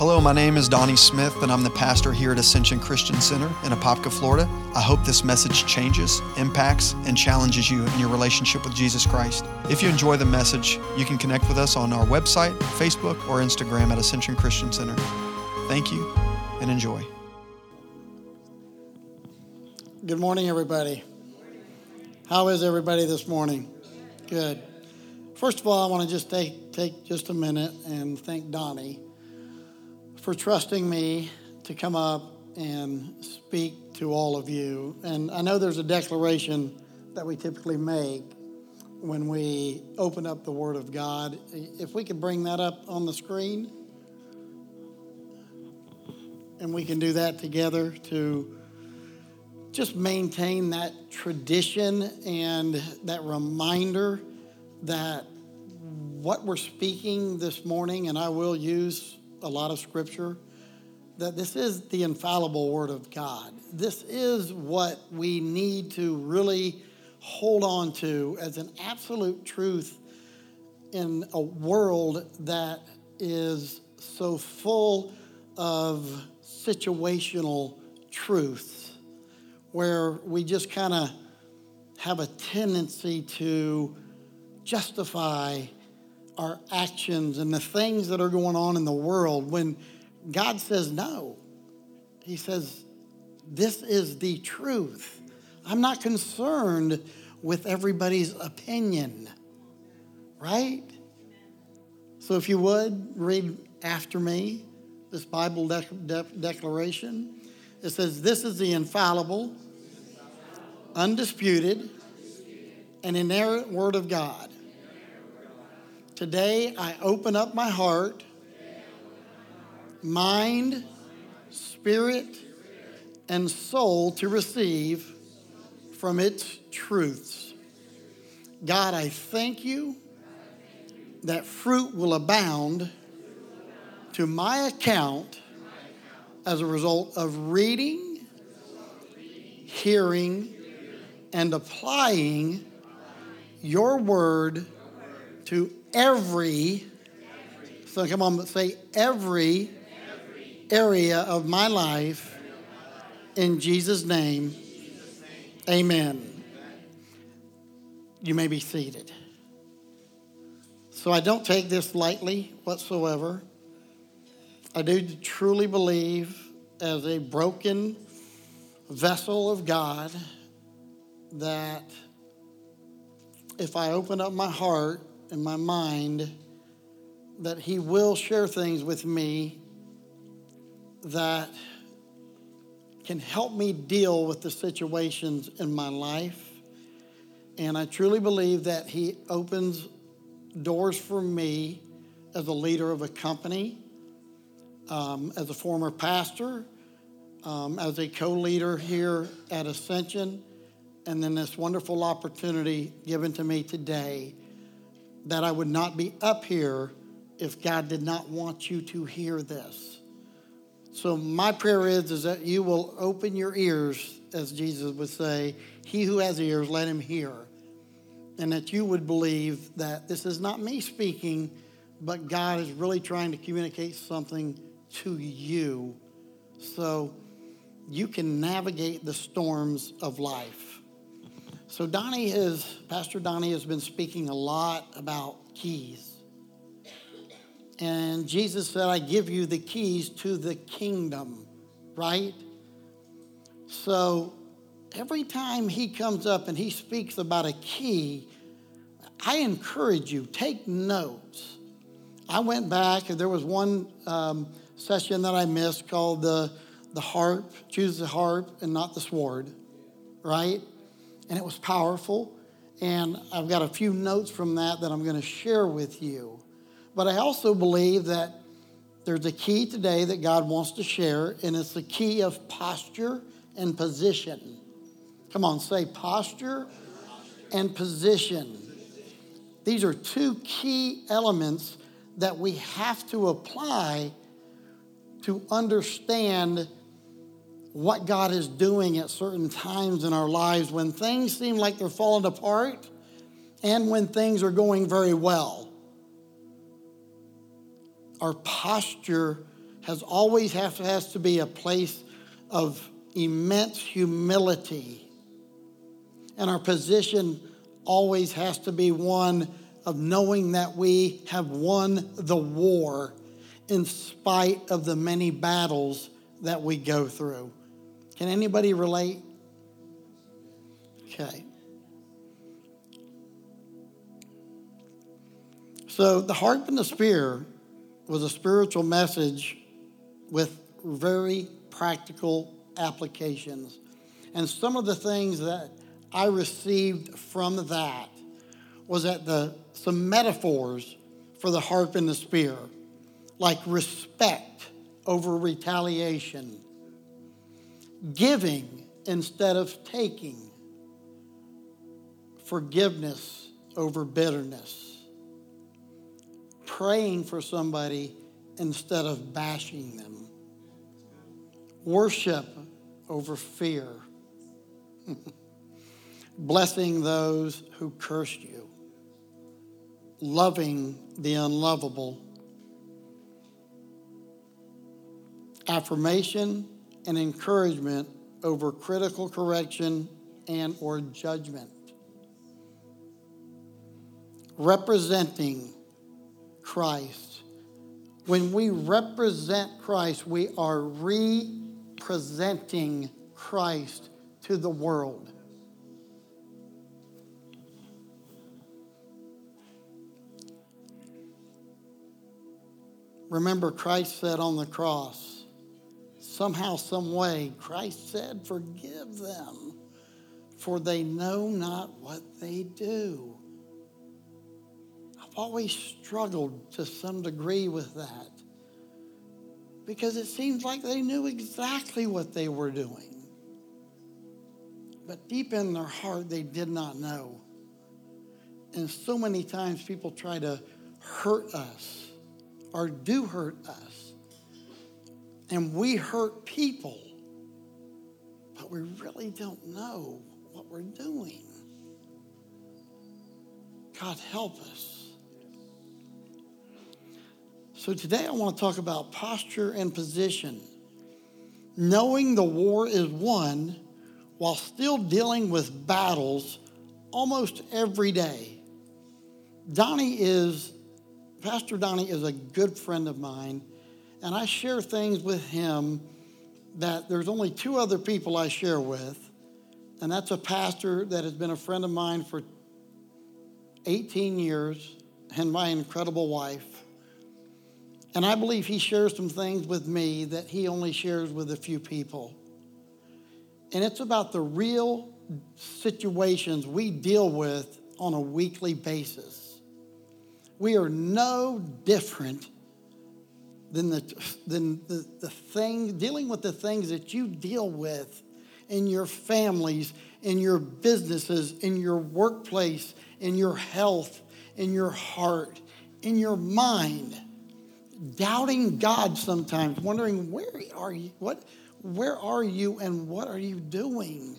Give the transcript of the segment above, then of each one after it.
Hello, my name is Donnie Smith, and I'm the pastor here at Ascension Christian Center in Apopka, Florida. I hope this message changes, impacts, and challenges you in your relationship with Jesus Christ. If you enjoy the message, you can connect with us on our website, Facebook, or Instagram at Ascension Christian Center. Thank you and enjoy. Good morning, everybody. How is everybody this morning? Good. First of all, I want to just take, take just a minute and thank Donnie for trusting me to come up and speak to all of you. And I know there's a declaration that we typically make when we open up the Word of God. If we could bring that up on the screen, and we can do that together to just maintain that tradition and that reminder that what we're speaking this morning, and I will use a lot of scripture that this is the infallible word of God. This is what we need to really hold on to as an absolute truth in a world that is so full of situational truths where we just kind of have a tendency to justify our actions and the things that are going on in the world when God says no. He says, This is the truth. I'm not concerned with everybody's opinion, right? So if you would, read after me this Bible de- de- declaration. It says, This is the infallible, undisputed, and inerrant Word of God Today, I open up my heart, mind, spirit, and soul to receive from its truths. God, I thank you that fruit will abound to my account as a result of reading, hearing, and applying your word to every, so come on, say every area of my life in Jesus' name. Amen. You may be seated. So I don't take this lightly whatsoever. I do truly believe, as a broken vessel of God, that if I open up my heart in my mind that He will share things with me that can help me deal with the situations in my life. And I truly believe that He opens doors for me as a leader of a company, um, as a former pastor, um, as a co leader here at Ascension, and then this wonderful opportunity given to me today that I would not be up here if God did not want you to hear this. So my prayer is, is that you will open your ears, as Jesus would say, he who has ears, let him hear. And that you would believe that this is not me speaking, but God is really trying to communicate something to you so you can navigate the storms of life. So Donnie is, Pastor Donnie has been speaking a lot about keys. And Jesus said, I give you the keys to the kingdom, right? So every time he comes up and he speaks about a key, I encourage you, take notes. I went back, and there was one um, session that I missed called the, the harp, choose the harp and not the sword, right? And it was powerful. And I've got a few notes from that that I'm going to share with you. But I also believe that there's a key today that God wants to share, and it's the key of posture and position. Come on, say posture and position. These are two key elements that we have to apply to understand what God is doing at certain times in our lives when things seem like they're falling apart and when things are going very well. Our posture has always have to, has to be a place of immense humility. And our position always has to be one of knowing that we have won the war in spite of the many battles that we go through. Can anybody relate? Okay. So, the harp and the spear was a spiritual message with very practical applications. And some of the things that I received from that was that the some metaphors for the harp and the spear, like respect over retaliation, giving instead of taking, forgiveness over bitterness, praying for somebody instead of bashing them, worship over fear, blessing those who curse you, loving the unlovable, affirmation and encouragement over critical correction and or judgment. Representing Christ. When we represent Christ we are representing Christ to the world. Remember Christ said on the cross somehow, some way, Christ said, Forgive them, for they know not what they do. I've always struggled to some degree with that because it seems like they knew exactly what they were doing. But deep in their heart, they did not know. And so many times people try to hurt us or do hurt us and we hurt people, but we really don't know what we're doing. God, help us. So today I want to talk about posture and position. Knowing the war is won while still dealing with battles almost every day. Donnie is, Pastor Donnie is a good friend of mine and I share things with him that there's only two other people I share with, and that's a pastor that has been a friend of mine for 18 years and my incredible wife. And I believe he shares some things with me that he only shares with a few people. And it's about the real situations we deal with on a weekly basis. We are no different than the, than the, the thing, dealing with the things that you deal with in your families, in your businesses, in your workplace, in your health, in your heart, in your mind. Doubting God sometimes, wondering where are you? What where are you and what are you doing?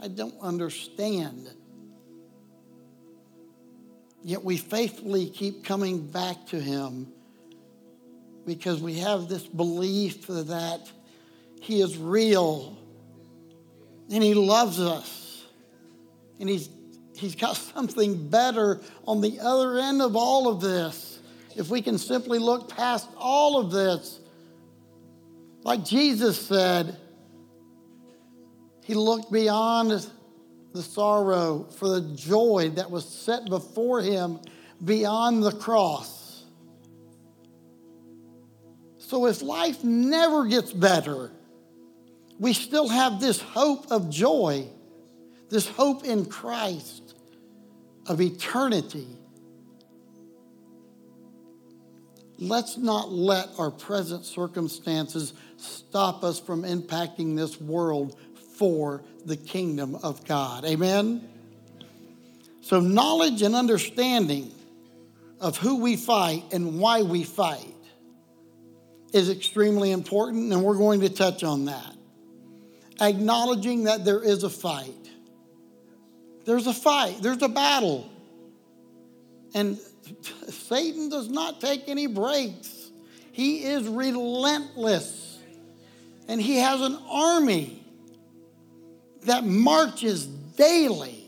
I don't understand. Yet we faithfully keep coming back to him because we have this belief that He is real and He loves us and He's, he's got something better on the other end of all of this. If we can simply look past all of this, like Jesus said, He looked beyond the sorrow for the joy that was set before Him beyond the cross. So if life never gets better, we still have this hope of joy, this hope in Christ of eternity. Let's not let our present circumstances stop us from impacting this world for the kingdom of God. Amen? So, knowledge and understanding of who we fight and why we fight is extremely important, and we're going to touch on that. Acknowledging that there is a fight. There's a fight, there's a battle. And Satan does not take any breaks. He is relentless. And He has an army that marches daily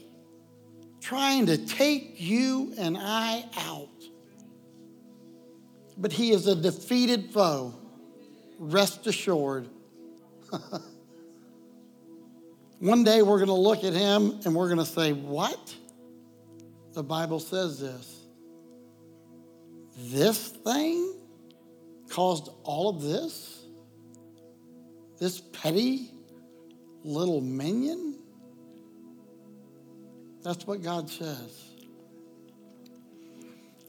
trying to take you and I out. But He is a defeated foe. Rest assured. One day we're going to look at Him and we're going to say, What? The Bible says this. This thing caused all of this? This petty little minion? That's what God says.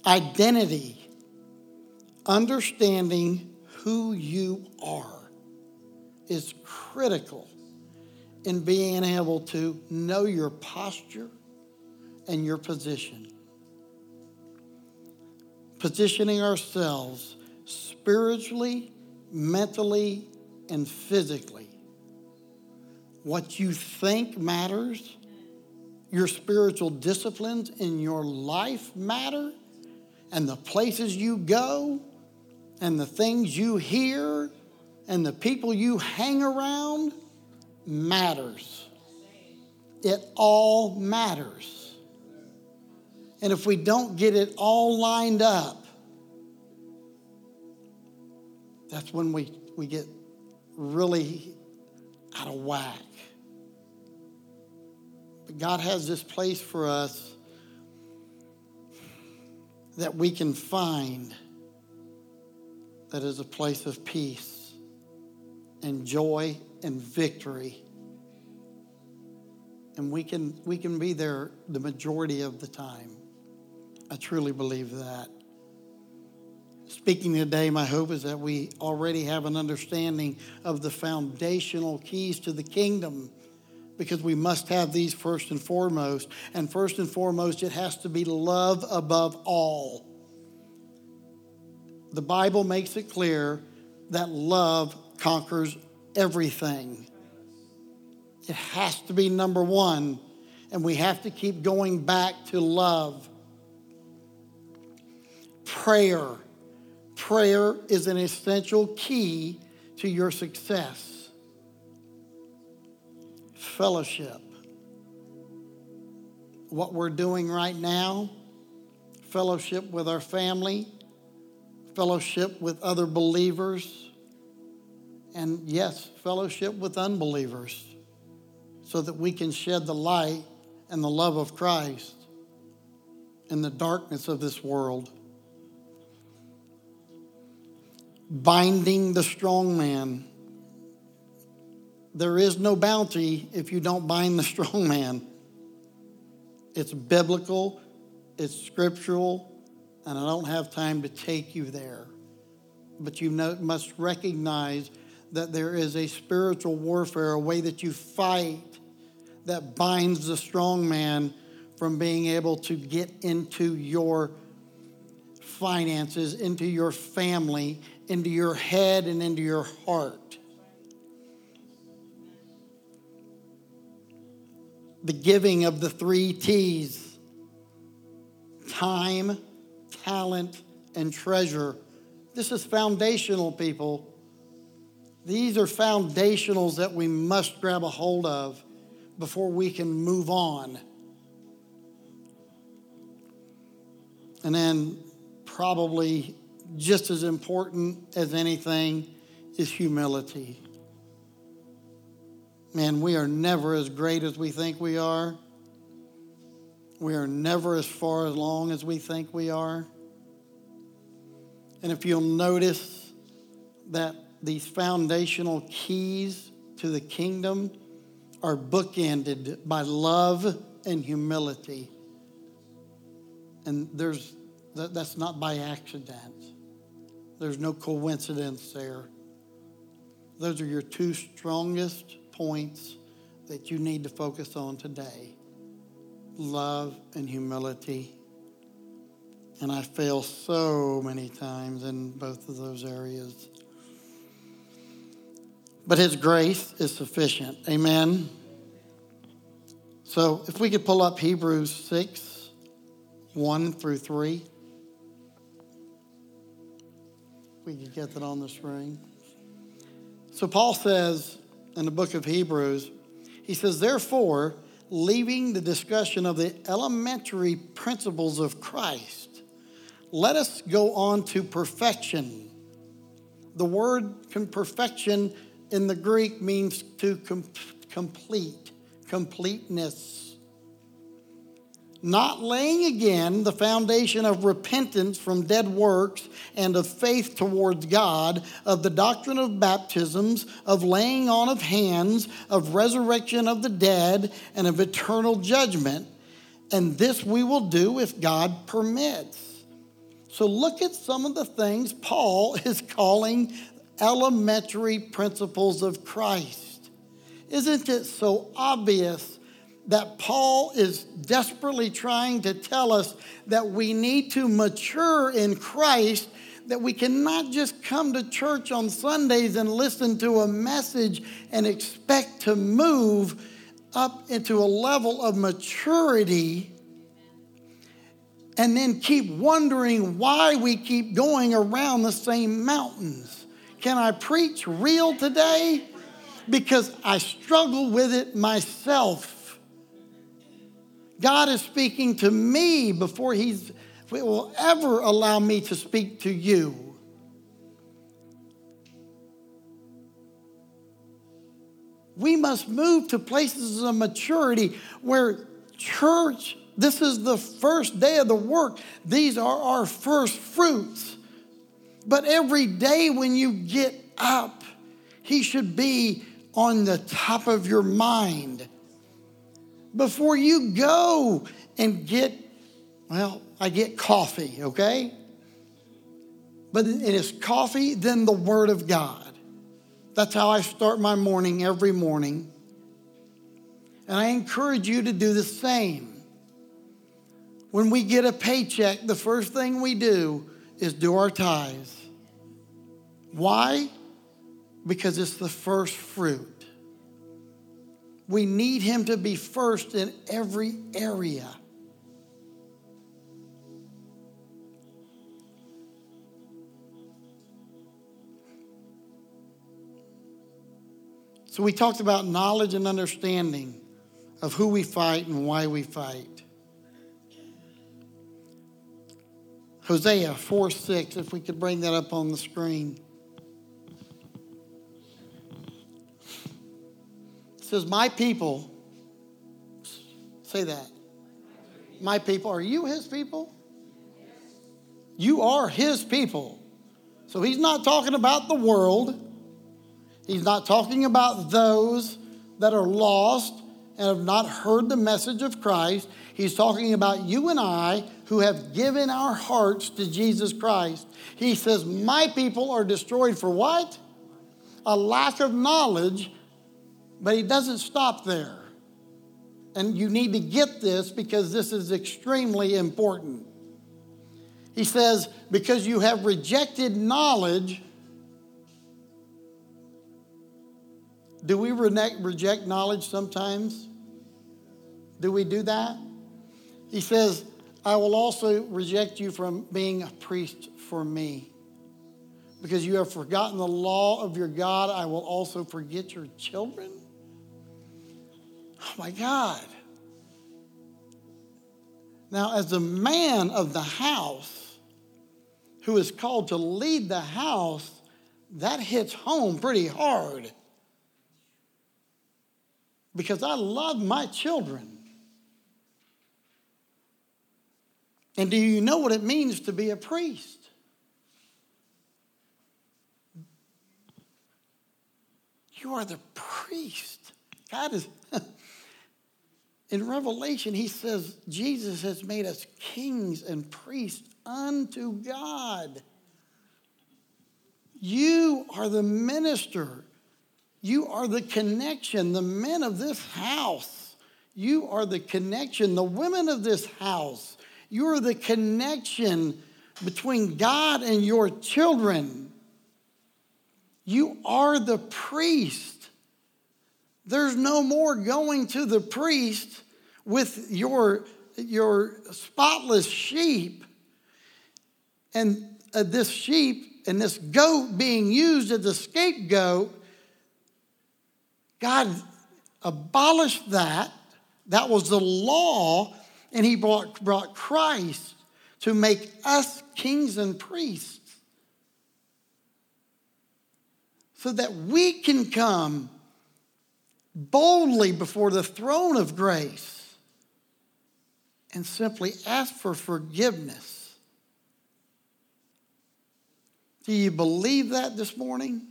Identity, understanding who you are, is critical in being able to know your posture and your position. Positioning ourselves spiritually, mentally, and physically. What you think matters. Your spiritual disciplines in your life matter. And the places you go, and the things you hear, and the people you hang around matters. It all matters. And if we don't get it all lined up, that's when we, we get really out of whack. But God has this place for us that we can find that is a place of peace and joy and victory. And we can, we can be there the majority of the time. I truly believe that. Speaking today, my hope is that we already have an understanding of the foundational keys to the kingdom because we must have these first and foremost. And first and foremost, it has to be love above all. The Bible makes it clear that love conquers everything. It has to be number one, and we have to keep going back to love. Prayer Prayer is an essential key to your success. Fellowship. What we're doing right now, fellowship with our family, fellowship with other believers, and yes, fellowship with unbelievers so that we can shed the light and the love of Christ in the darkness of this world binding the strong man. There is no bounty if you don't bind the strong man. It's biblical, it's scriptural, and I don't have time to take you there. But you know, must recognize that there is a spiritual warfare, a way that you fight that binds the strong man from being able to get into your finances, into your family, into your head and into your heart. The giving of the three T's time, talent, and treasure. This is foundational, people. These are foundationals that we must grab a hold of before we can move on. And then, probably just as important as anything is humility. Man, we are never as great as we think we are. We are never as far along as we think we are. And if you'll notice that these foundational keys to the kingdom are bookended by love and humility. And there's that's not by accident. There's no coincidence there. Those are your two strongest points that you need to focus on today love and humility. And I fail so many times in both of those areas. But His grace is sufficient. Amen. So if we could pull up Hebrews 6 1 through 3. we could get that on the screen. So Paul says in the book of Hebrews, he says, therefore, leaving the discussion of the elementary principles of Christ, let us go on to perfection. The word perfection in the Greek means to com- complete, completeness not laying again the foundation of repentance from dead works and of faith towards God, of the doctrine of baptisms, of laying on of hands, of resurrection of the dead, and of eternal judgment. And this we will do if God permits. So look at some of the things Paul is calling elementary principles of Christ. Isn't it so obvious? That Paul is desperately trying to tell us that we need to mature in Christ, that we cannot just come to church on Sundays and listen to a message and expect to move up into a level of maturity and then keep wondering why we keep going around the same mountains. Can I preach real today? Because I struggle with it myself. God is speaking to me before He will ever allow me to speak to you. We must move to places of maturity where church, this is the first day of the work. These are our first fruits. But every day when you get up, He should be on the top of your mind before you go and get, well, I get coffee, okay? But it is coffee, then the Word of God. That's how I start my morning every morning. And I encourage you to do the same. When we get a paycheck, the first thing we do is do our tithes. Why? Because it's the first fruit. We need Him to be first in every area. So, we talked about knowledge and understanding of who we fight and why we fight. Hosea 4 6, if we could bring that up on the screen. Says, My people, say that. My people, are you his people? You are his people. So he's not talking about the world. He's not talking about those that are lost and have not heard the message of Christ. He's talking about you and I who have given our hearts to Jesus Christ. He says, My people are destroyed for what? A lack of knowledge but he doesn't stop there. And you need to get this because this is extremely important. He says, Because you have rejected knowledge, do we reject knowledge sometimes? Do we do that? He says, I will also reject you from being a priest for me. Because you have forgotten the law of your God, I will also forget your children. Oh my God. Now, as the man of the house who is called to lead the house, that hits home pretty hard. Because I love my children. And do you know what it means to be a priest? You are the priest. God is. in Revelation, he says Jesus has made us kings and priests unto God. You are the minister. You are the connection, the men of this house. You are the connection, the women of this house. You are the connection between God and your children. You are the priest. There's no more going to the priest with your, your spotless sheep. And uh, this sheep and this goat being used as a scapegoat, God abolished that. That was the law, and He brought, brought Christ to make us kings and priests so that we can come boldly before the throne of grace and simply ask for forgiveness. Do you believe that this morning?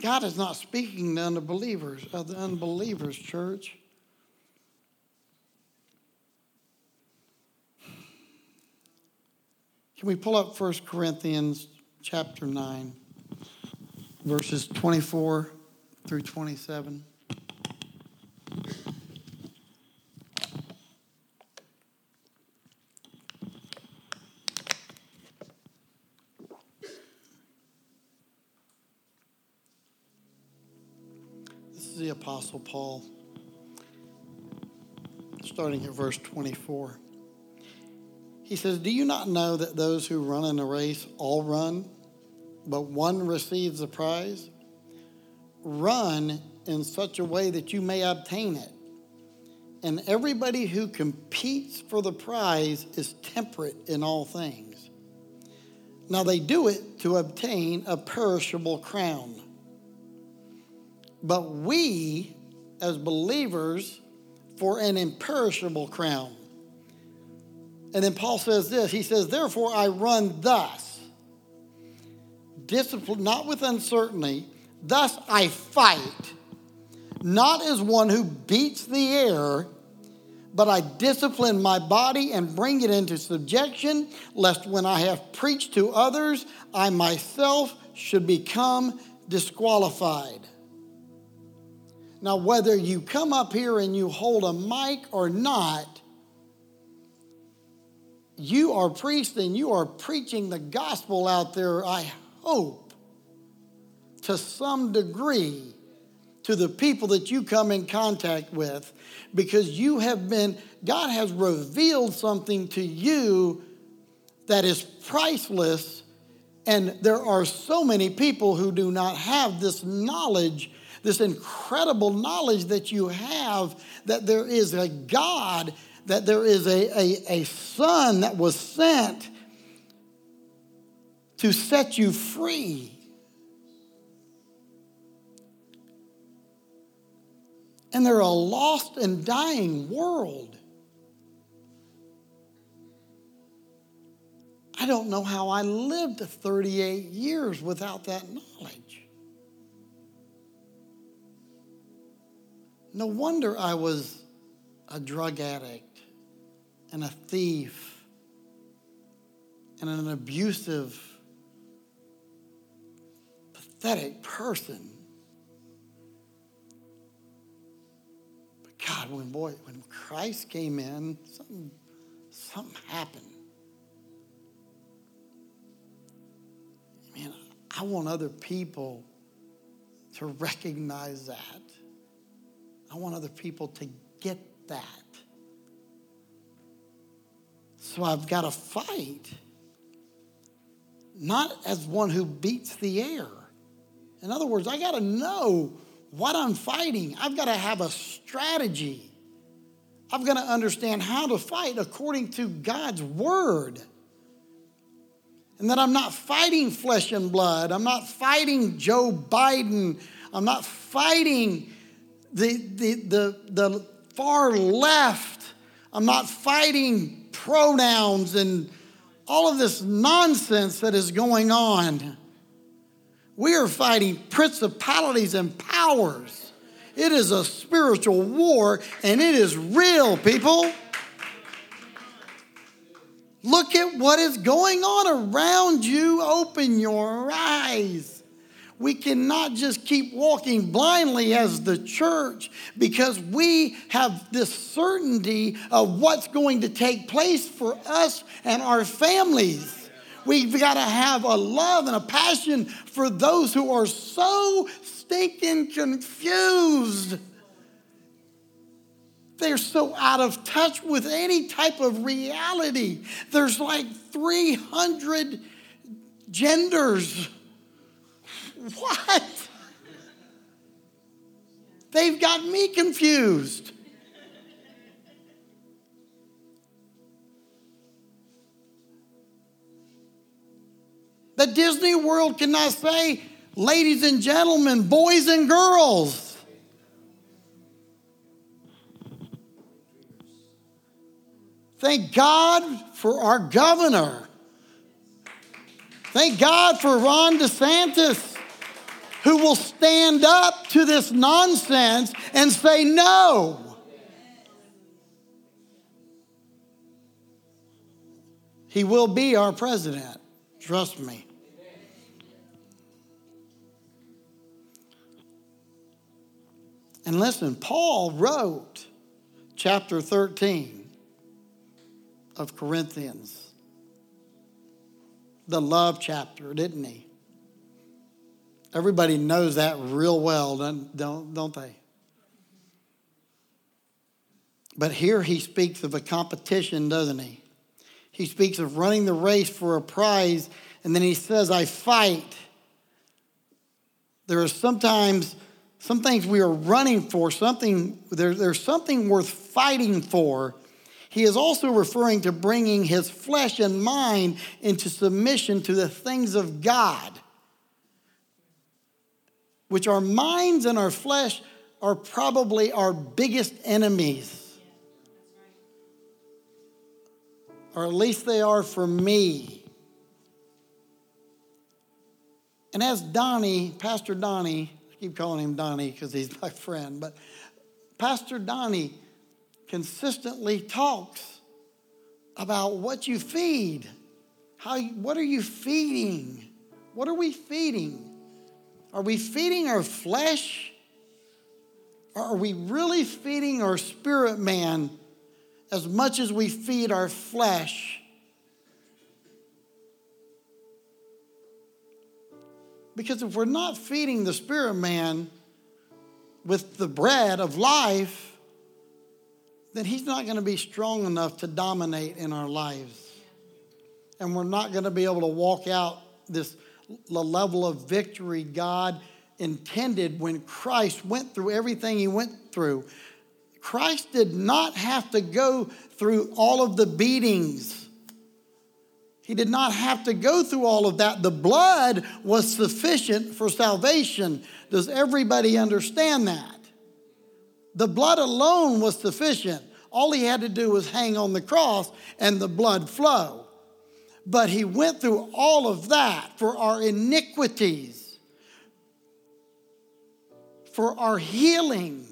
God is not speaking to unbelievers, of the unbelievers, church. Can we pull up 1 Corinthians chapter 9, verses 24 through 27? This is the Apostle Paul, starting at verse 24. He says, Do you not know that those who run in a race all run, but one receives the prize? Run in such a way that you may obtain it. And everybody who competes for the prize is temperate in all things. Now they do it to obtain a perishable crown. But we, as believers, for an imperishable crown. And then Paul says this He says, Therefore I run thus, discipline, not with uncertainty, thus I fight, not as one who beats the air, but I discipline my body and bring it into subjection, lest when I have preached to others, I myself should become disqualified. Now, whether you come up here and you hold a mic or not, you are preaching, you are preaching the gospel out there, I hope, to some degree to the people that you come in contact with because you have been, God has revealed something to you that is priceless. And there are so many people who do not have this knowledge, this incredible knowledge that you have that there is a God that there is a, a, a son that was sent to set you free. And they're a lost and dying world. I don't know how I lived 38 years without that knowledge. No wonder I was a drug addict and a thief and an abusive, pathetic person. But God, when boy, when Christ came in, something, something happened. Man, I want other people to recognize that. I want other people to get that. So I've got to fight, not as one who beats the air. In other words, I got to know what I'm fighting. I've got to have a strategy. I've got to understand how to fight according to God's word. And that I'm not fighting flesh and blood. I'm not fighting Joe Biden. I'm not fighting the, the, the, the far left. I'm not fighting pronouns and all of this nonsense that is going on. We are fighting principalities and powers. It is a spiritual war and it is real, people. Look at what is going on around you. Open your eyes. We cannot just keep walking blindly as the church because we have this certainty of what's going to take place for us and our families. We've got to have a love and a passion for those who are so stinking confused. they're so out of touch with any type of reality. There's like 300 genders. What? They've got me confused. The Disney World cannot say, ladies and gentlemen, boys and girls. Thank God for our governor. Thank God for Ron DeSantis, who will stand up to this nonsense and say no. He will be our president. Trust me. And listen, Paul wrote chapter 13 of Corinthians. The love chapter, didn't he? Everybody knows that real well, don't, don't don't they? But here he speaks of a competition, doesn't he? He speaks of running the race for a prize, and then he says, I fight. There are sometimes some things we are running for, something, there, there's something worth fighting for he is also referring to bringing his flesh and mind into submission to the things of God, which our minds and our flesh are probably our biggest enemies. Or at least they are for me. And as Donnie, Pastor Donnie, keep calling him Donnie because he's my friend, but Pastor Donnie consistently talks about what you feed. How, what are you feeding? What are we feeding? Are we feeding our flesh? Or are we really feeding our spirit man as much as we feed our flesh? Because if we're not feeding the spirit man with the bread of life, then he's not going to be strong enough to dominate in our lives. And we're not going to be able to walk out this the level of victory God intended when Christ went through everything he went through. Christ did not have to go through all of the beatings. He did not have to go through all of that. The blood was sufficient for salvation. Does everybody understand that? The blood alone was sufficient. All he had to do was hang on the cross and the blood flow. But he went through all of that for our iniquities, for our healing.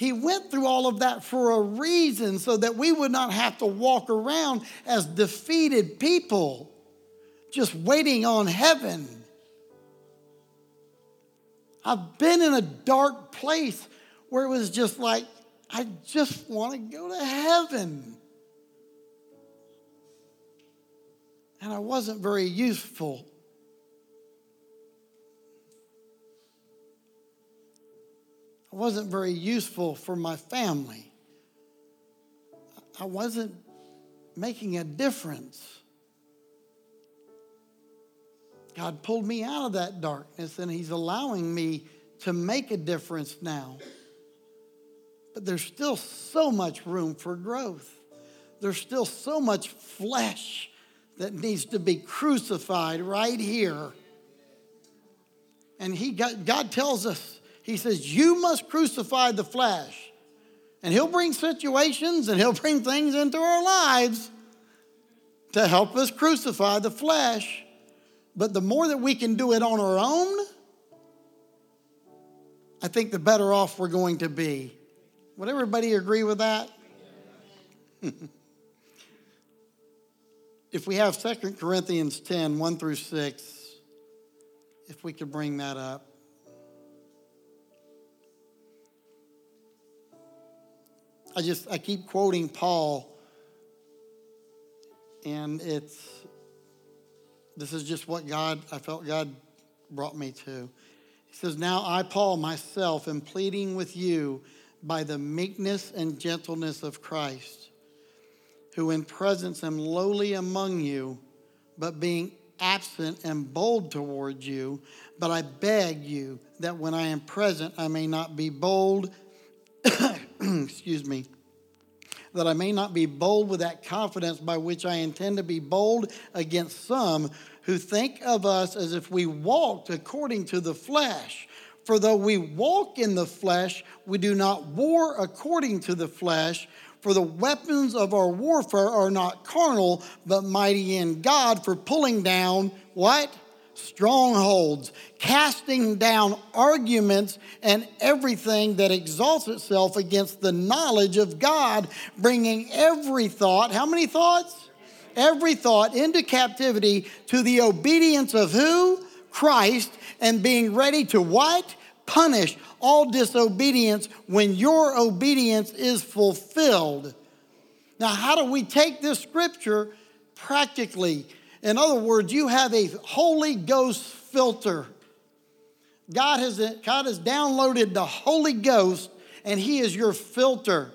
He went through all of that for a reason so that we would not have to walk around as defeated people, just waiting on heaven. I've been in a dark place where it was just like, I just want to go to heaven. And I wasn't very useful. I wasn't very useful for my family. I wasn't making a difference. God pulled me out of that darkness and He's allowing me to make a difference now. But there's still so much room for growth. There's still so much flesh that needs to be crucified right here. And he God tells us, He says, You must crucify the flesh. And He'll bring situations and He'll bring things into our lives to help us crucify the flesh. But the more that we can do it on our own, I think the better off we're going to be. Would everybody agree with that? if we have 2 Corinthians 10 1 through 6, if we could bring that up. I just I keep quoting Paul and it's this is just what God, I felt God brought me to. He says, Now I, Paul, myself, am pleading with you by the meekness and gentleness of Christ, who in presence am lowly among you, but being absent am bold towards you. But I beg you that when I am present, I may not be bold, excuse me, that I may not be bold with that confidence by which I intend to be bold against some who think of us as if we walked according to the flesh. For though we walk in the flesh, we do not war according to the flesh. For the weapons of our warfare are not carnal, but mighty in God for pulling down what? Strongholds, casting down arguments and everything that exalts itself against the knowledge of God, bringing every thought, how many thoughts? Every thought into captivity to the obedience of who? Christ, and being ready to what? Punish all disobedience when your obedience is fulfilled. Now, how do we take this scripture practically? In other words, you have a Holy Ghost filter. God has, God has downloaded the Holy Ghost, and He is your filter.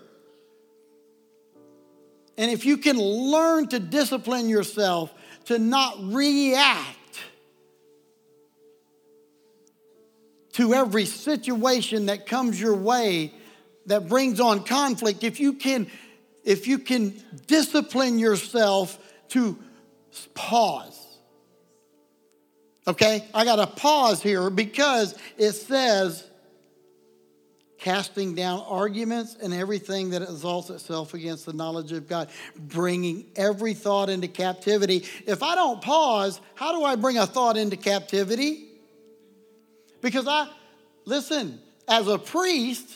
And if you can learn to discipline yourself to not react to every situation that comes your way that brings on conflict, if you can, if you can discipline yourself to pause. Okay, I got to pause here because it says casting down arguments and everything that exalts itself against the knowledge of God, bringing every thought into captivity. If I don't pause, how do I bring a thought into captivity? Because I, listen, as a priest,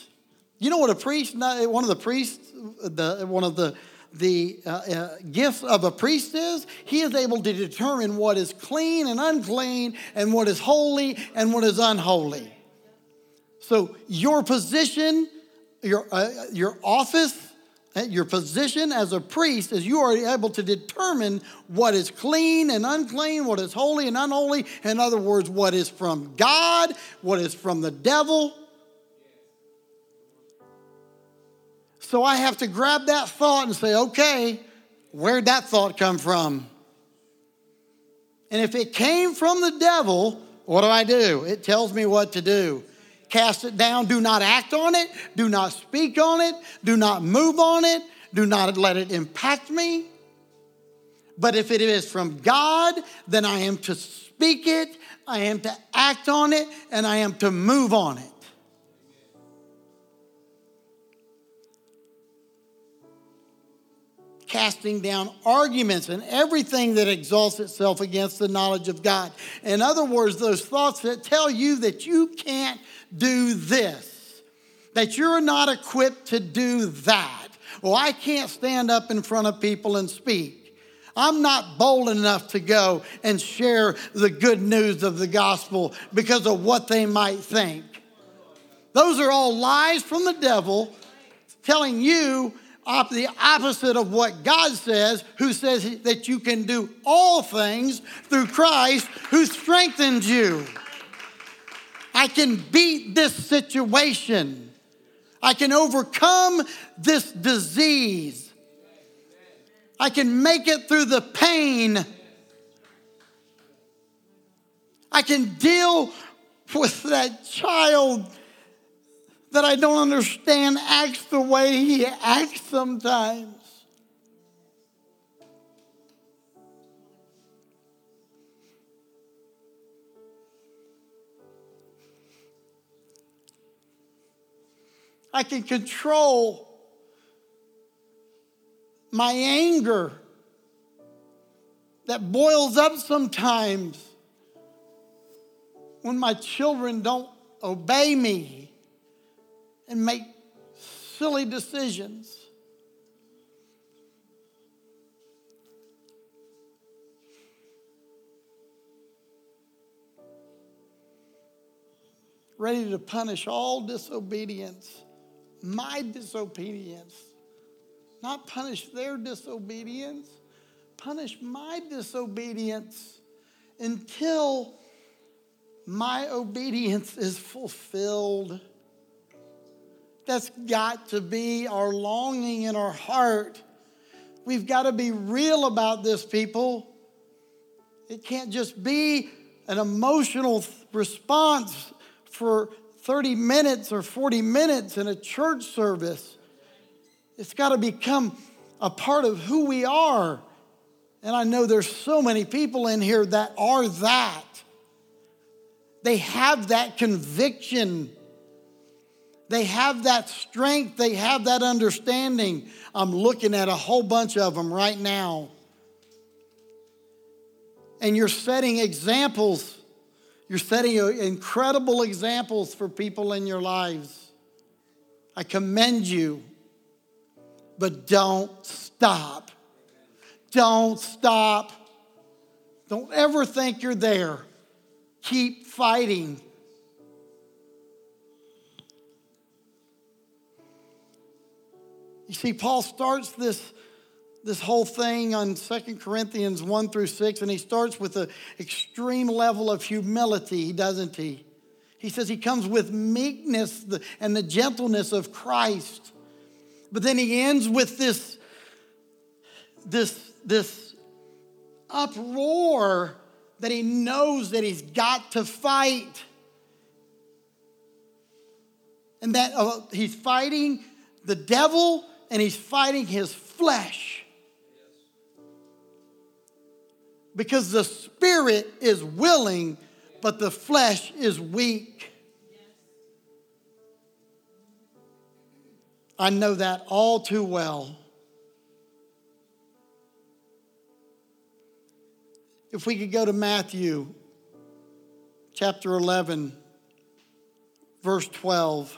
you know what a priest, one of the priests, the, one of the, the uh, uh, gifts of a priest is? He is able to determine what is clean and unclean, and what is holy and what is unholy. So, your position, your, uh, your office, uh, your position as a priest is you are able to determine what is clean and unclean, what is holy and unholy. In other words, what is from God, what is from the devil. So I have to grab that thought and say, okay, where'd that thought come from? And if it came from the devil, what do I do? It tells me what to do cast it down. Do not act on it. Do not speak on it. Do not move on it. Do not let it impact me. But if it is from God, then I am to speak it, I am to act on it, and I am to move on it. Casting down arguments and everything that exalts itself against the knowledge of God. In other words, those thoughts that tell you that you can't do this, that you're not equipped to do that. Well, I can't stand up in front of people and speak. I'm not bold enough to go and share the good news of the gospel because of what they might think. Those are all lies from the devil telling you the opposite of what God says, who says that you can do all things through Christ who strengthens you. I can beat this situation. I can overcome this disease. I can make it through the pain. I can deal with that child that I don't understand acts the way he acts sometimes. I can control my anger that boils up sometimes when my children don't obey me and make silly decisions. Ready to punish all disobedience my disobedience, not punish their disobedience, punish my disobedience until my obedience is fulfilled. That's got to be our longing in our heart. We've got to be real about this, people. It can't just be an emotional response for 30 minutes or 40 minutes in a church service. It's got to become a part of who we are. And I know there's so many people in here that are that. They have that conviction. They have that strength. They have that understanding. I'm looking at a whole bunch of them right now. And you're setting examples. You're setting uh, incredible examples for people in your lives. I commend you. But don't stop. Don't stop. Don't ever think you're there. Keep fighting. You see, Paul starts this, this whole thing on 2 Corinthians 1 through 6, and he starts with an extreme level of humility, doesn't he? He says he comes with meekness and the gentleness of Christ. But then he ends with this, this, this uproar that he knows that he's got to fight. And that uh, he's fighting the devil and he's fighting his flesh. Because the spirit is willing, but the flesh is weak. I know that all too well. If we could go to Matthew chapter 11, verse 12.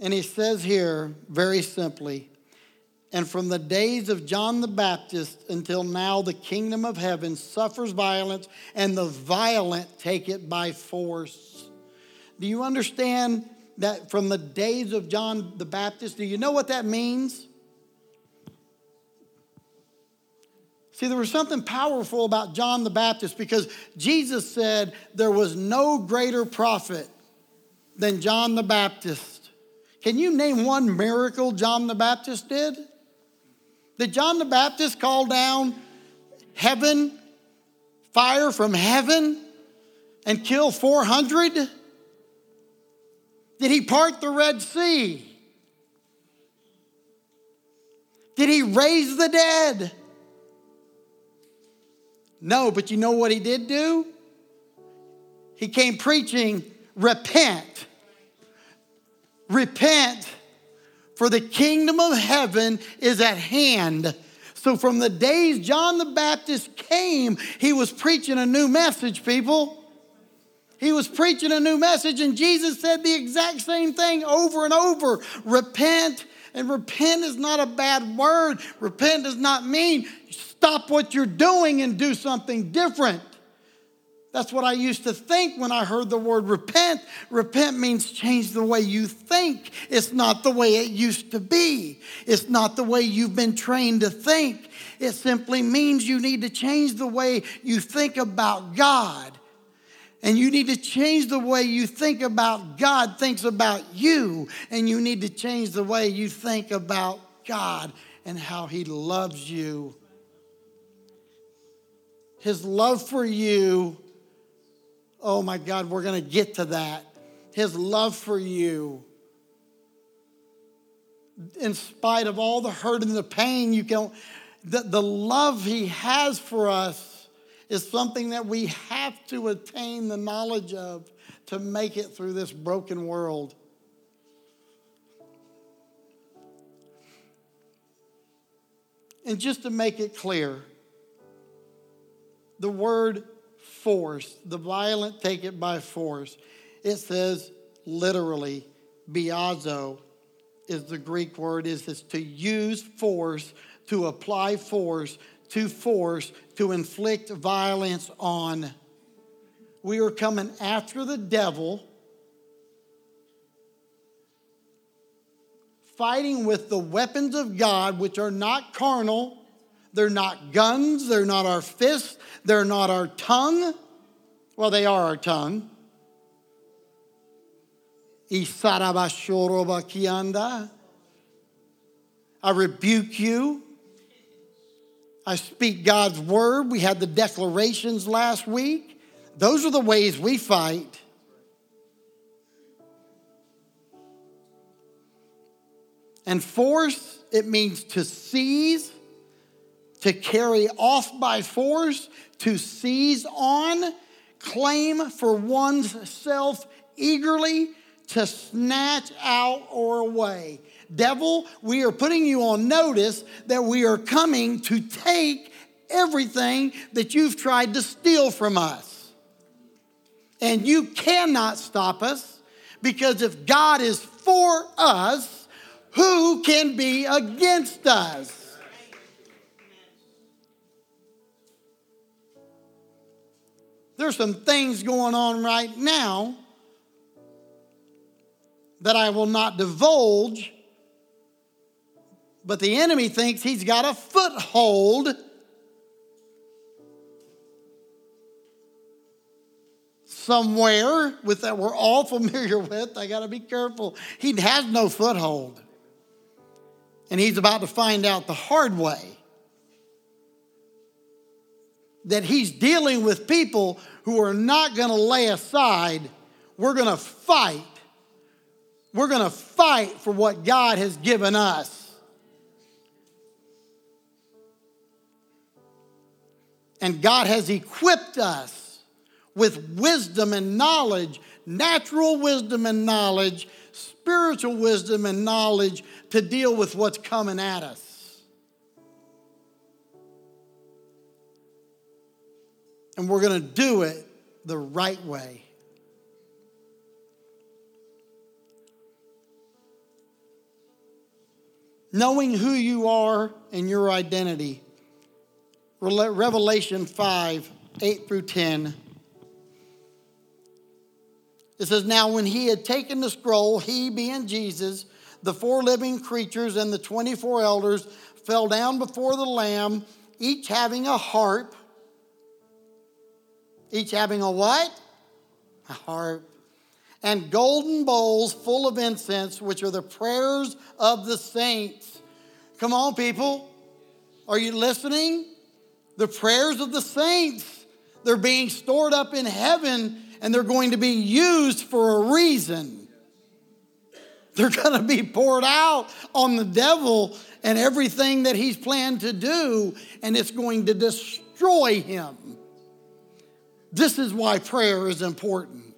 And he says here very simply, and from the days of John the Baptist until now, the kingdom of heaven suffers violence, and the violent take it by force. Do you understand that from the days of John the Baptist? Do you know what that means? See, there was something powerful about John the Baptist because Jesus said there was no greater prophet than John the Baptist. Can you name one miracle John the Baptist did? Did John the Baptist call down heaven, fire from heaven, and kill 400? Did he part the Red Sea? Did he raise the dead? No, but you know what he did do? He came preaching, repent Repent, for the kingdom of heaven is at hand. So, from the days John the Baptist came, he was preaching a new message, people. He was preaching a new message, and Jesus said the exact same thing over and over repent. And repent is not a bad word. Repent does not mean stop what you're doing and do something different. That's what I used to think when I heard the word repent. Repent means change the way you think. It's not the way it used to be, it's not the way you've been trained to think. It simply means you need to change the way you think about God. And you need to change the way you think about God thinks about you. And you need to change the way you think about God and how He loves you. His love for you Oh my God, we're going to get to that. His love for you. In spite of all the hurt and the pain, you can the, the love he has for us is something that we have to attain the knowledge of to make it through this broken world. And just to make it clear, the word force. The violent take it by force. It says literally, biazo is the Greek word, is this to use force, to apply force, to force, to inflict violence on. We are coming after the devil fighting with the weapons of God, which are not carnal. They're not guns. They're not our fists. They're not our tongue. Well, they are our tongue. I rebuke you. I speak God's word. We had the declarations last week. Those are the ways we fight. And force, it means to seize, to carry off by force, to seize on, claim for one's self eagerly, to snatch out or away. Devil, we are putting you on notice that we are coming to take everything that you've tried to steal from us. And you cannot stop us because if God is for us, who can be against us? There's some things going on right now that I will not divulge, but the enemy thinks he's got a foothold. Somewhere with that we're all familiar with. I got to be careful. He has no foothold. And he's about to find out the hard way that he's dealing with people who are not going to lay aside. We're going to fight. We're going to fight for what God has given us. And God has equipped us with wisdom and knowledge, natural wisdom and knowledge, spiritual wisdom and knowledge to deal with what's coming at us. And we're going to do it the right way. Knowing who you are and your identity. Revelation 5 8 through 10. It says, Now when he had taken the scroll, he being Jesus, the four living creatures and the 24 elders fell down before the Lamb, each having a harp. Each having a what? A harp. And golden bowls full of incense, which are the prayers of the saints. Come on, people. Are you listening? The prayers of the saints. They're being stored up in heaven and they're going to be used for a reason. They're going to be poured out on the devil and everything that he's planned to do, and it's going to destroy him. This is why prayer is important.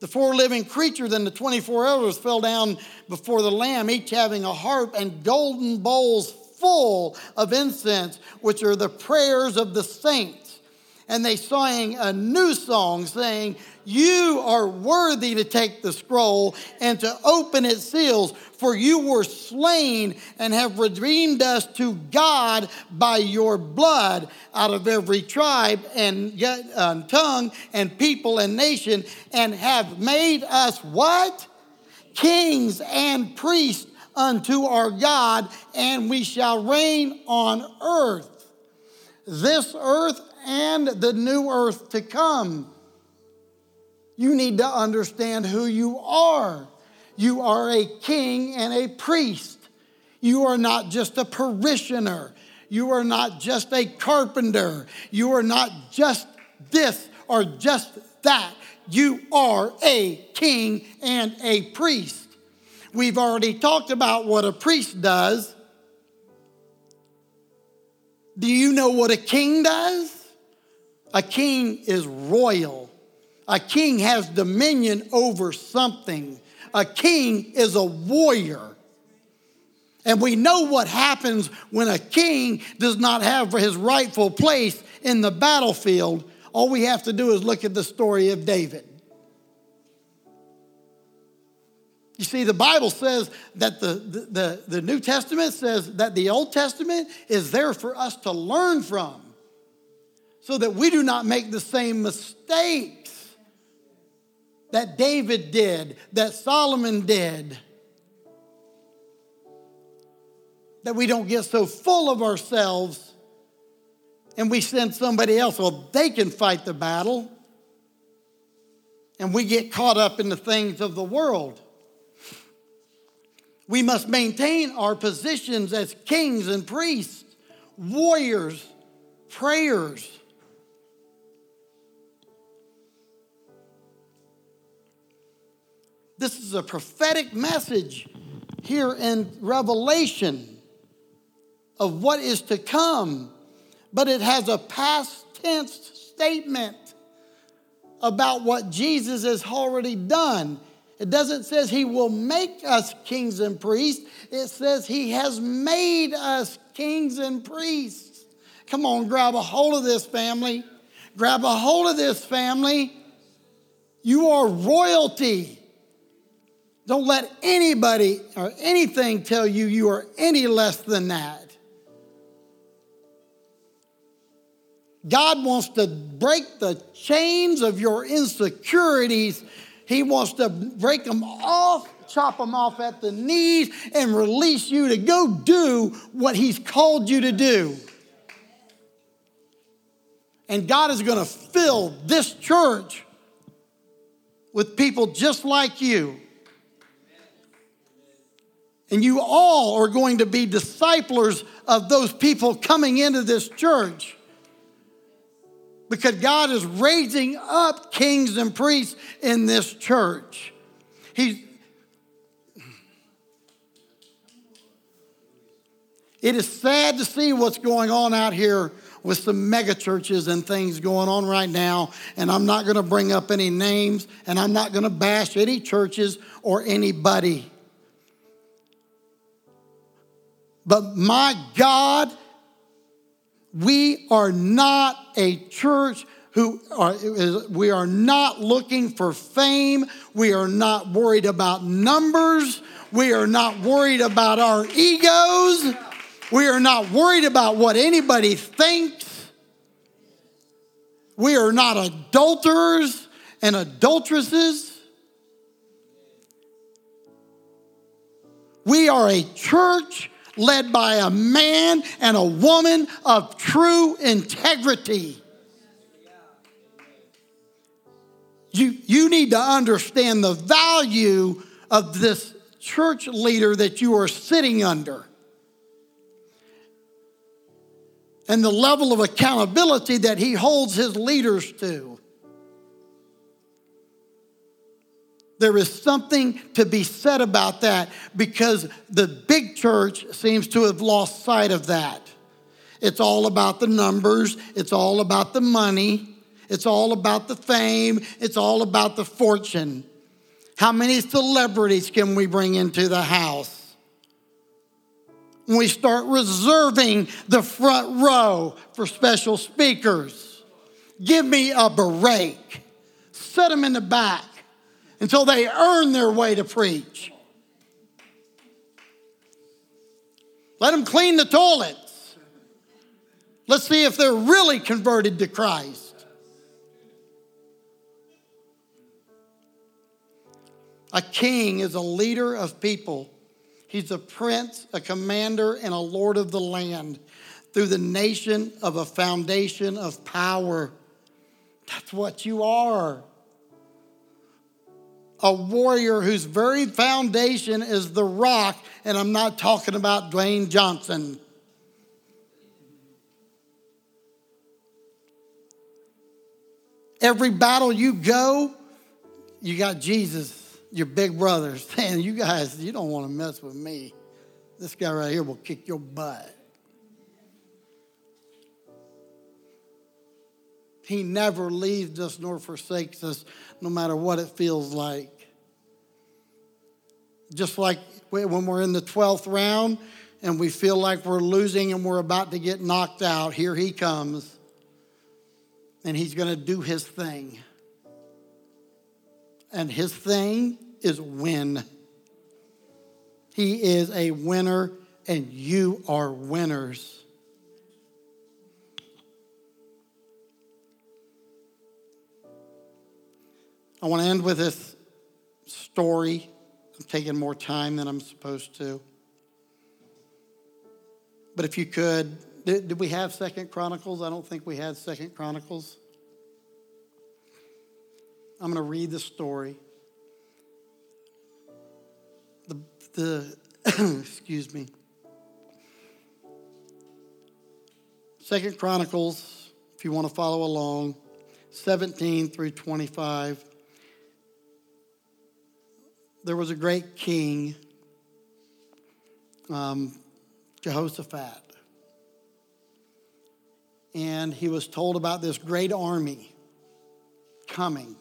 The four living creatures and the 24 elders fell down before the Lamb, each having a harp and golden bowls full of incense, which are the prayers of the saints. And they sang a new song, saying, You are worthy to take the scroll and to open its seals, for you were slain and have redeemed us to God by your blood out of every tribe and uh, tongue and people and nation, and have made us what? Kings and priests unto our God, and we shall reign on earth. This earth and the new earth to come. You need to understand who you are. You are a king and a priest. You are not just a parishioner. You are not just a carpenter. You are not just this or just that. You are a king and a priest. We've already talked about what a priest does. Do you know what a king does? A king is royal. A king has dominion over something. A king is a warrior. And we know what happens when a king does not have his rightful place in the battlefield. All we have to do is look at the story of David. You see, the Bible says that the, the, the, New Testament says that the Old Testament is there for us to learn from so that we do not make the same mistakes. that David did, that Solomon did. That we don't get so full of ourselves and we send somebody else, well, they can fight the battle. And we get caught up in the things of the world. We must maintain our positions as kings and priests, warriors, prayers. This is a prophetic message here in Revelation of what is to come, but it has a past tense statement about what Jesus has already done. It doesn't say he will make us kings and priests. It says he has made us kings and priests. Come on, grab a hold of this family. Grab a hold of this family. You are royalty. Don't let anybody or anything tell you you are any less than that. God wants to break the chains of your insecurities. He wants to break them off, chop them off at the knees, and release you to go do what He's called you to do. And God is going to fill this church with people just like you. And you all are going to be disciplers of those people coming into this church because God is raising up kings and priests in this church. He's, it is sad to see what's going on out here with some mega churches and things going on right now. And I'm not going to bring up any names and I'm not going to bash any churches or anybody. But my God we are not a church who are, we are not looking for fame. We are not worried about numbers. We are not worried about our egos. We are not worried about what anybody thinks. We are not adulterers and adulteresses. We are a church led by a man and a woman of true integrity. You, you need to understand the value of this church leader that you are sitting under and the level of accountability that he holds his leaders to. There is something to be said about that because the big church seems to have lost sight of that. It's all about the numbers, it's all about the money, it's all about the fame, it's all about the fortune. How many celebrities can we bring into the house? When we start reserving the front row for special speakers, give me a break. Set them in the back until they earn their way to preach. Let them clean the toilets. Let's see if they're really converted to Christ. A king is a leader of people. He's a prince, a commander, and a lord of the land through the nation of a foundation of power. That's what you are a warrior whose very foundation is the rock, and I'm not talking about Dwayne Johnson. Every battle you go, you got Jesus, your big brother, saying, You guys, you don't want to mess with me. This guy right here will kick your butt. He never leaves us nor forsakes us, no matter what it feels like. Just like when we're in the 12th round and we feel like we're losing and we're about to get knocked out, here he comes. And he's going to do his thing. And his thing is win. He is a winner, and you are winners. I want to end with this story. I'm taking more time than I'm supposed to. But if you could, did, did we have Second Chronicles? I don't think we had Second Chronicles. I'm going to read the story. The, the excuse me. Second Chronicles, if you want to follow along, 17 through 25. There was a great king, um, Jehoshaphat. And he was told about this great army coming.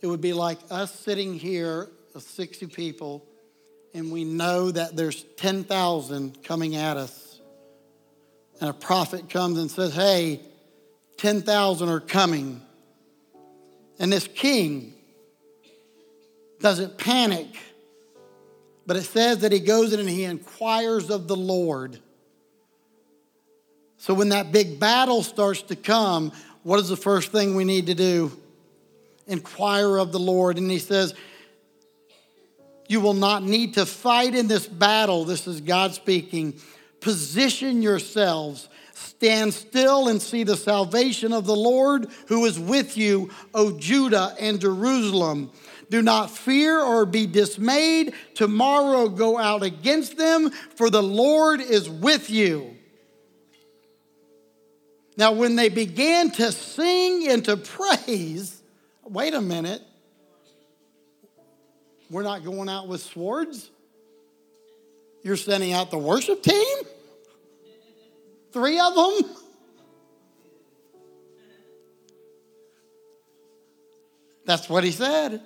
It would be like us sitting here, 60 people, and we know that there's 10,000 coming at us. And a prophet comes and says, Hey, 10,000 are coming. And this king doesn't panic, but it says that he goes in and he inquires of the Lord. So when that big battle starts to come, what is the first thing we need to do? Inquire of the Lord. And he says, You will not need to fight in this battle. This is God speaking. Position yourselves. Stand still and see the salvation of the Lord who is with you, O Judah and Jerusalem. Do not fear or be dismayed. Tomorrow go out against them, for the Lord is with you. Now, when they began to sing and to praise, wait a minute. We're not going out with swords. You're sending out the worship team? Three of them? That's what he said.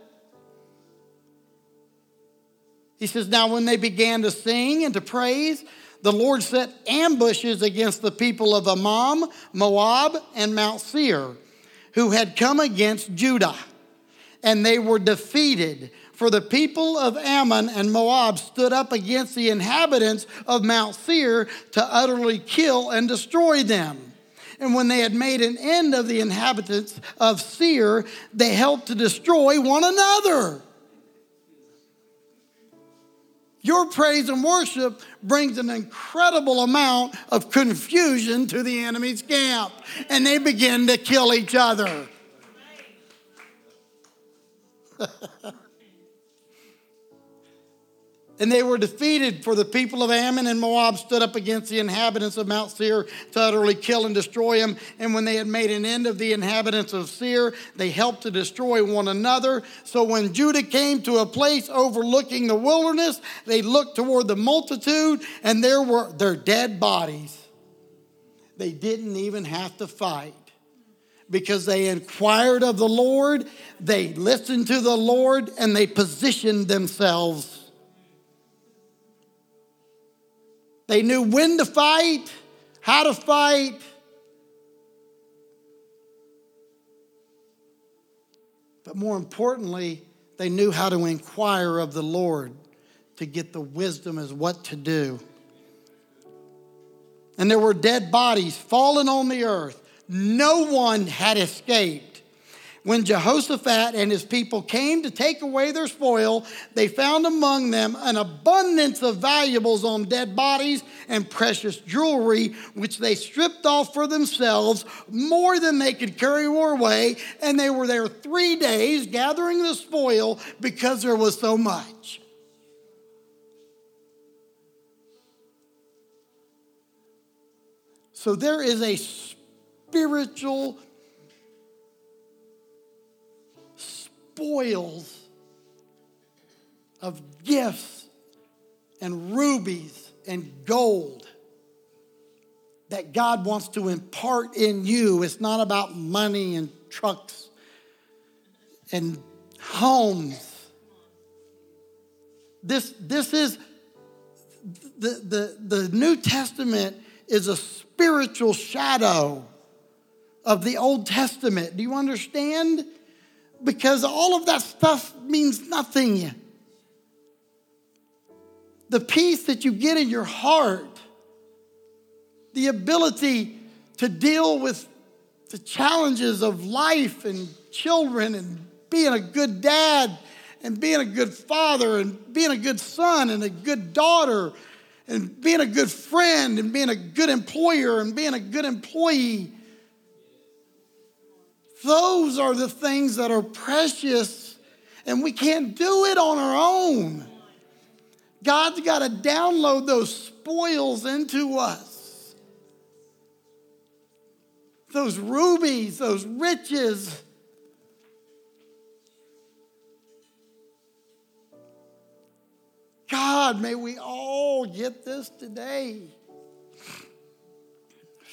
He says, Now when they began to sing and to praise, the Lord set ambushes against the people of Ammon, Moab, and Mount Seir, who had come against Judah. And they were defeated. For the people of Ammon and Moab stood up against the inhabitants of Mount Seir to utterly kill and destroy them. And when they had made an end of the inhabitants of Seir, they helped to destroy one another. Your praise and worship brings an incredible amount of confusion to the enemy's camp, and they begin to kill each other. And they were defeated, for the people of Ammon and Moab stood up against the inhabitants of Mount Seir to utterly kill and destroy them. And when they had made an end of the inhabitants of Seir, they helped to destroy one another. So when Judah came to a place overlooking the wilderness, they looked toward the multitude, and there were their dead bodies. They didn't even have to fight because they inquired of the Lord, they listened to the Lord, and they positioned themselves They knew when to fight, how to fight. But more importantly, they knew how to inquire of the Lord to get the wisdom as what to do. And there were dead bodies fallen on the earth. No one had escaped. When Jehoshaphat and his people came to take away their spoil, they found among them an abundance of valuables on dead bodies and precious jewelry, which they stripped off for themselves, more than they could carry away. And they were there three days gathering the spoil because there was so much. So there is a spiritual spoils of gifts and rubies and gold that God wants to impart in you. It's not about money and trucks and homes. This, this is the, the, the New Testament is a spiritual shadow of the Old Testament. Do you understand? Because all of that stuff means nothing. The peace that you get in your heart, the ability to deal with the challenges of life and children and being a good dad and being a good father and being a good son and a good daughter and being a good friend and being a good employer and being a good employee. Those are the things that are precious, and we can't do it on our own. God's got to download those spoils into us. Those rubies, those riches. God, may we all get this today.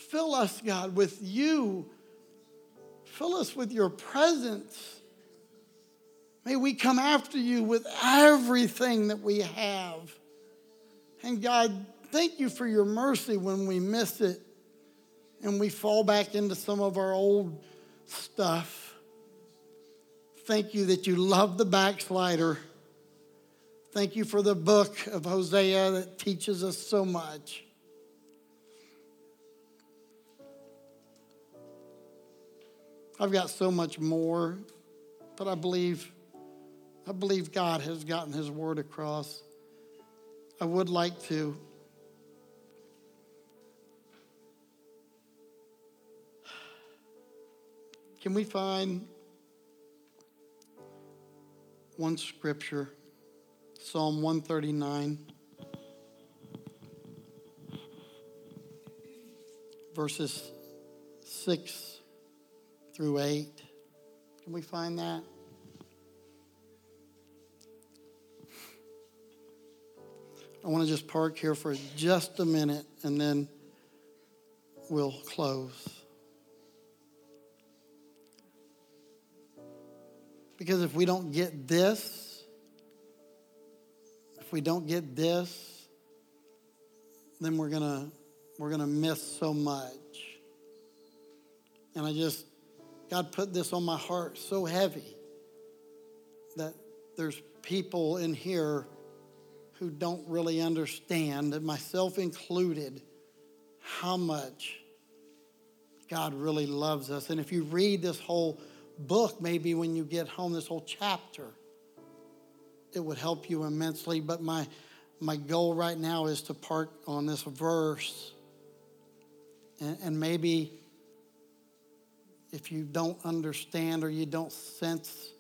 Fill us, God, with you. Fill us with your presence. May we come after you with everything that we have. And God, thank you for your mercy when we miss it and we fall back into some of our old stuff. Thank you that you love the backslider. Thank you for the book of Hosea that teaches us so much. I've got so much more, but I believe I believe God has gotten his word across. I would like to Can we find one scripture? Psalm 139, verses 6 through 8. Can we find that? I want to just park here for just a minute and then we'll close. Because if we don't get this, if we don't get this, then we're gonna we're gonna miss so much. And I just God put this on my heart so heavy that there's people in here who don't really understand, myself included, how much God really loves us. And if you read this whole book, maybe when you get home, this whole chapter, it would help you immensely. But my, my goal right now is to park on this verse. And, and maybe if you don't understand or you don't sense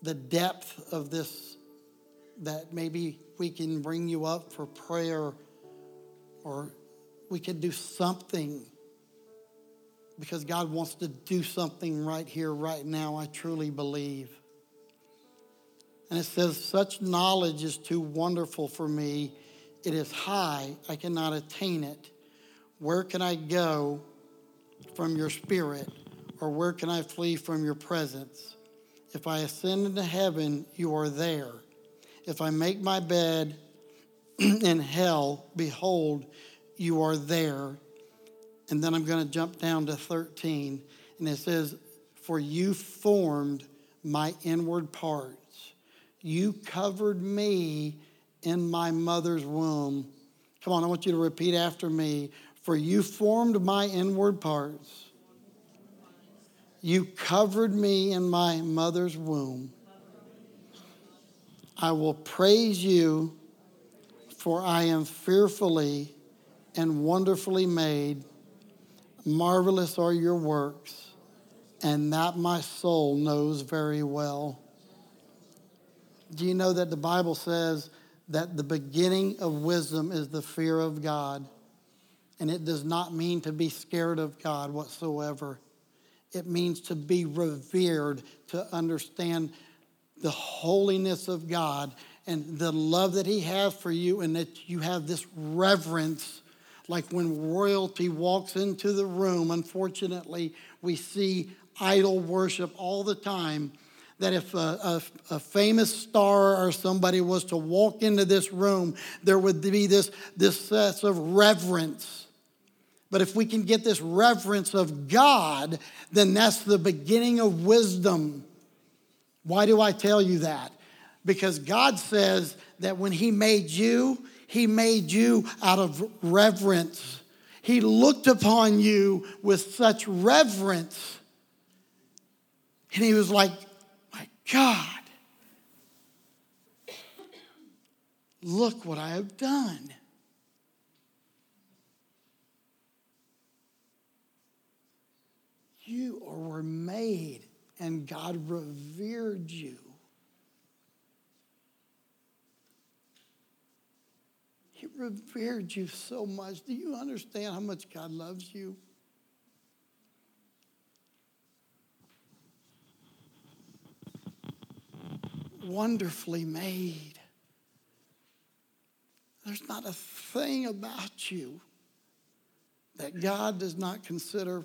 the depth of this, that maybe we can bring you up for prayer or we could do something because God wants to do something right here, right now. I truly believe. And it says, Such knowledge is too wonderful for me. It is high, I cannot attain it. Where can I go from your spirit? Or where can I flee from your presence? If I ascend into heaven, you are there. If I make my bed in hell, behold, you are there. And then I'm going to jump down to 13. And it says, For you formed my inward parts, you covered me in my mother's womb. Come on, I want you to repeat after me. For you formed my inward parts. You covered me in my mother's womb. I will praise you, for I am fearfully and wonderfully made. Marvelous are your works, and that my soul knows very well. Do you know that the Bible says that the beginning of wisdom is the fear of God? And it does not mean to be scared of God whatsoever. It means to be revered, to understand the holiness of God and the love that He has for you, and that you have this reverence. Like when royalty walks into the room, unfortunately, we see idol worship all the time that if a, a, a, famous star or somebody was to walk into this room, there would be this, this sense of reverence. But if we can get this reverence of God, then that's the beginning of wisdom. Why do I tell you that? Because God says that when He made you, He made you out of reverence. He looked upon you with such reverence. And he was like, My God, look what I have done. You were made, and God revered you. He revered you so much. Do you understand how much God loves you? Wonderfully made. There's not a thing about you that God does not consider